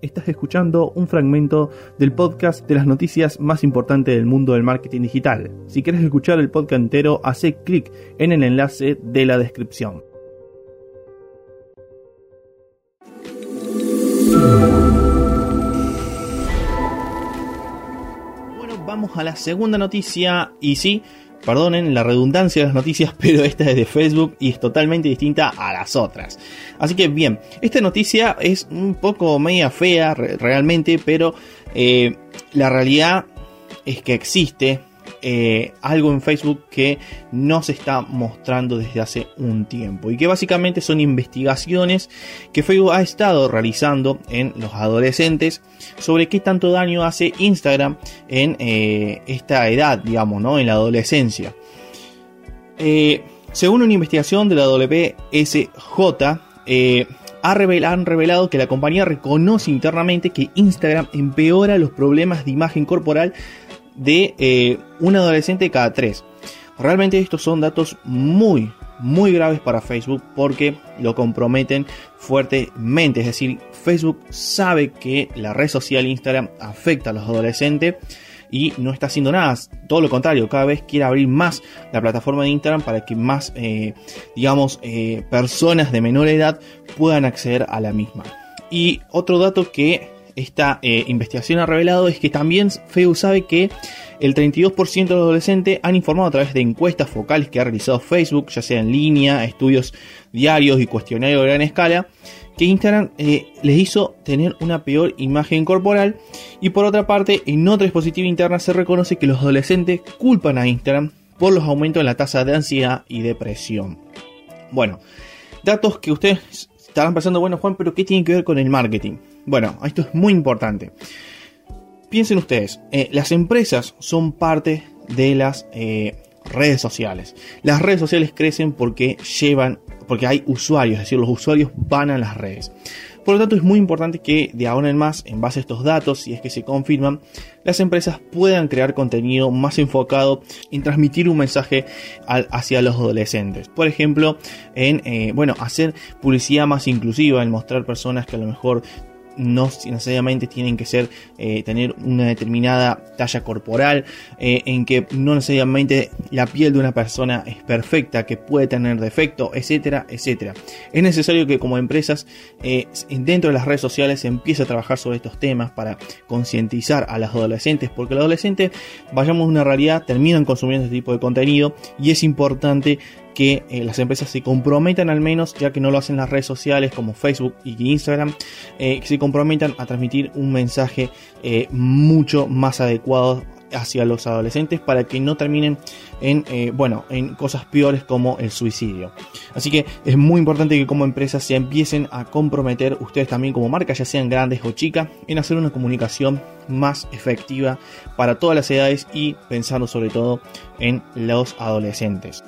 Estás escuchando un fragmento del podcast de las noticias más importantes del mundo del marketing digital. Si quieres escuchar el podcast entero, hace clic en el enlace de la descripción. Bueno, vamos a la segunda noticia y sí, Perdonen la redundancia de las noticias, pero esta es de Facebook y es totalmente distinta a las otras. Así que bien, esta noticia es un poco media fea realmente, pero eh, la realidad es que existe eh, algo en Facebook que no se está mostrando desde hace un tiempo y que básicamente son investigaciones que Facebook ha estado realizando en los adolescentes sobre qué tanto daño hace Instagram en eh, esta edad, digamos, ¿no? en la adolescencia. Eh, según una investigación de la WSJ, han revelado que la compañía reconoce internamente que Instagram empeora los problemas de imagen corporal de eh, un adolescente cada tres. Realmente estos son datos muy, muy graves para Facebook porque lo comprometen fuertemente. Es decir, Facebook sabe que la red social Instagram afecta a los adolescentes y no está haciendo nada. Todo lo contrario, cada vez quiere abrir más la plataforma de Instagram para que más, eh, digamos, eh, personas de menor edad puedan acceder a la misma. Y otro dato que esta eh, investigación ha revelado es que también Facebook sabe que el 32% de los adolescentes han informado a través de encuestas focales que ha realizado Facebook, ya sea en línea, estudios diarios y cuestionarios de gran escala, que Instagram eh, les hizo tener una peor imagen corporal. Y por otra parte, en otra dispositiva interna se reconoce que los adolescentes culpan a Instagram por los aumentos en la tasa de ansiedad y depresión. Bueno, datos que ustedes estarán pensando, bueno Juan, pero ¿qué tiene que ver con el marketing? Bueno, esto es muy importante. Piensen ustedes, eh, las empresas son parte de las eh, redes sociales. Las redes sociales crecen porque llevan, porque hay usuarios, es decir, los usuarios van a las redes. Por lo tanto, es muy importante que de ahora en más, en base a estos datos, si es que se confirman, las empresas puedan crear contenido más enfocado en transmitir un mensaje hacia los adolescentes. Por ejemplo, en eh, bueno, hacer publicidad más inclusiva, en mostrar personas que a lo mejor no necesariamente tienen que ser eh, tener una determinada talla corporal, eh, en que no necesariamente la piel de una persona es perfecta, que puede tener defecto, etcétera, etcétera. Es necesario que como empresas eh, dentro de las redes sociales se empiece a trabajar sobre estos temas para concientizar a los adolescentes, porque los adolescentes, vayamos a una realidad, terminan consumiendo este tipo de contenido y es importante que eh, las empresas se comprometan al menos, ya que no lo hacen las redes sociales como Facebook y Instagram, eh, que se comprometan a transmitir un mensaje eh, mucho más adecuado hacia los adolescentes para que no terminen en bueno en cosas peores como el suicidio. Así que es muy importante que como empresas se empiecen a comprometer ustedes también como marca ya sean grandes o chicas en hacer una comunicación más efectiva para todas las edades y pensando sobre todo en los adolescentes